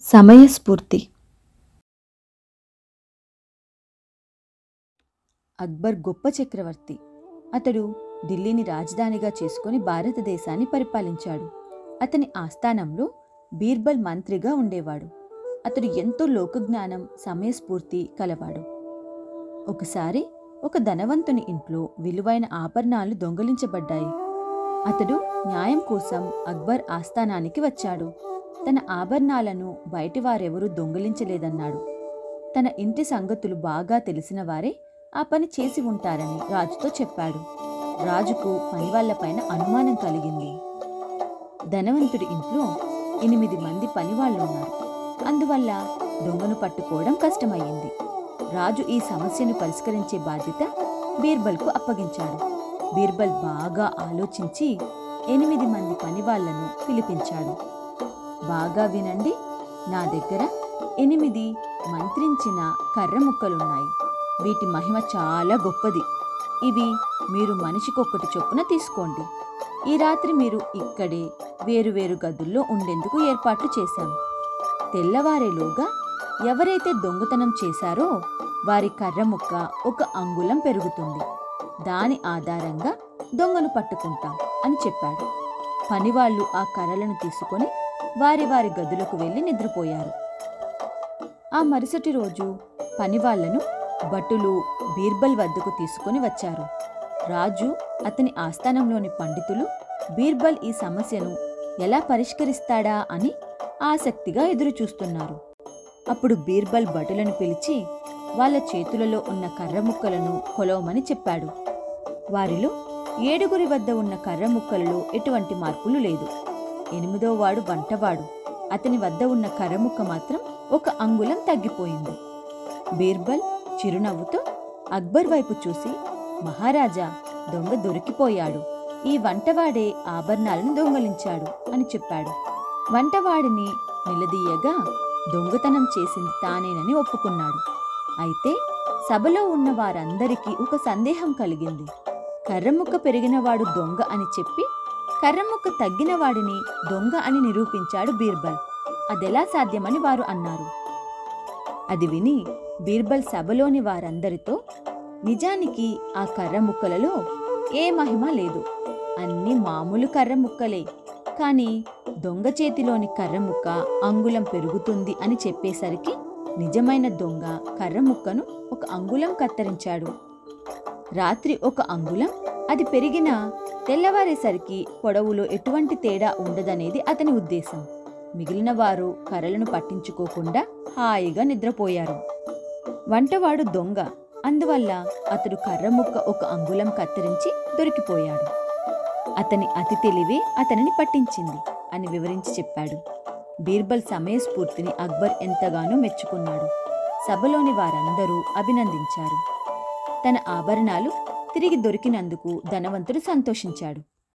సమయస్ఫూర్తి. అక్బర్ గొప్ప చక్రవర్తి. అతడు ఢిల్లీని రాజధానిగా చేసుకుని భారతదేశాన్ని పరిపాలించాడు. అతని ఆస్థానంలో బీర్బల్ మంత్రిగా ఉండేవాడు. అతడు ఎంతో లోకజ్ఞానం సమయస్ఫూర్తి కలవాడు. ఒకసారి ఒక ధనవంతుని ఇంట్లో విలువైన ఆభరణాలు దొంగలించబడ్డాయి. అతడు న్యాయం కోసం అక్బర్ ఆస్థానానికి వచ్చాడు. తన ఆభరణాలను బయటి వారెవరూ దొంగిలించలేదన్నాడు. తన ఇంటి సంగతులు బాగా తెలిసిన వారే ఆ పని చేసి ఉంటారని రాజుతో చెప్పాడు. రాజుకు పనివాళ్ళపైన అనుమానం కలిగింది. ధనవంతుడి ఇంట్లో ఎనిమిది మంది పనివాళ్ళున్నారు అందువల్ల దొంగను పట్టుకోవడం కష్టమయ్యింది. రాజు ఈ సమస్యను పరిష్కరించే బాధ్యత బీర్బల్కు అప్పగించాడు. బీర్బల్ బాగా ఆలోచించి ఎనిమిది మంది పనివాళ్ళను పిలిపించాడు. బాగా వినండి. నా దగ్గర ఎనిమిది మంత్రించిన కర్ర ముక్కలున్నాయి. వీటి మహిమ చాలా గొప్పది. ఇవి మీరు మనిషికొక్కటి చొప్పున తీసుకోండి. ఈ రాత్రి మీరు ఇక్కడే వేరువేరు గదుల్లో ఉండేందుకు ఏర్పాట్లు చేశాం తెల్లవారేలోగా ఎవరైతే దొంగతనం చేశారో వారి కర్ర ముక్క ఒక అంగుళం పెరుగుతుంది. దాని ఆధారంగా దొంగను పట్టుకుంటాం అని చెప్పాడు. పనివాళ్ళు ఆ కర్రలను తీసుకొని వారి వారి గదులకు వెళ్ళి నిద్రపోయారు. ఆ మరుసటి రోజు పనివాళ్ళను భటులు బీర్బల్ వద్దకు తీసుకుని వచ్చారు. రాజు అతని ఆస్థానంలోని పండితులు బీర్బల్ ఈ సమస్యను ఎలా పరిష్కరిస్తాడా అని ఆసక్తిగా ఎదురుచూస్తున్నారు. అప్పుడు బీర్బల్ భటులను పిలిచి వాళ్ళ చేతులలో ఉన్న కర్ర ముక్కలను కొలవమని చెప్పాడు. వారిలో ఏడుగురి వద్ద ఉన్న కర్ర ముక్కలలో ఎటువంటి మార్పులు లేదు. ఎనిమిదో వాడు వంటవాడు. అతని వద్ద ఉన్న కర్రముక్క మాత్రం ఒక అంగుళం తగ్గిపోయింది. బీర్బల్ చిరునవ్వుతో అక్బర్ వైపు చూసి మహారాజా దొంగ దొరికిపోయాడు. ఈ వంటవాడే ఆభరణాలను దొంగలించాడు అని చెప్పాడు. వంటవాడిని నిలదీయగా దొంగతనం చేసింది తానేనని ఒప్పుకున్నాడు. అయితే సభలో ఉన్న వారందరికీ ఒక సందేహం కలిగింది. కర్రముక్క పెరిగినవాడు దొంగ అని చెప్పి కర్రముక్క తగ్గిన వాడిని దొంగ అని నిరూపించాడు బీర్బల్. అదెలా సాధ్యమని వారు అన్నారు. అది విని బీర్బల్ సభలోని వారందరితో నిజానికి ఆ కర్ర ముక్కలలో ఏ మహిమ లేదు. అన్ని మామూలు కర్ర ముక్కలే కానీ దొంగ చేతిలోని కర్ర ముక్క అంగుళం పెరుగుతుంది అని చెప్పేసరికి నిజమైన దొంగ కర్ర ముక్కను ఒక అంగుళం కత్తిరించాడు. రాత్రి ఒక అంగుళం అది పెరిగిన తెల్లవారేసరికి పొడవులో ఎటువంటి తేడా ఉండదనేది అతని ఉద్దేశం. మిగిలిన వారు కర్రలను పట్టించుకోకుండా హాయిగా నిద్రపోయారు. వంటవాడు దొంగ. అందువల్ల అతడు కర్ర ముక్క ఒక అంగుళం కత్తిరించి దొరికిపోయాడు. అతని అతి తెలివే అతనిని పట్టించింది అని వివరించి చెప్పాడు. బీర్బల్ సమయస్ఫూర్తిని అక్బర్ ఎంతగానో మెచ్చుకున్నాడు. సభలోని వారందరూ అభినందించారు. తన ఆభరణాలు తిరిగి దొరికినందుకు ధనవంతుడు సంతోషించాడు.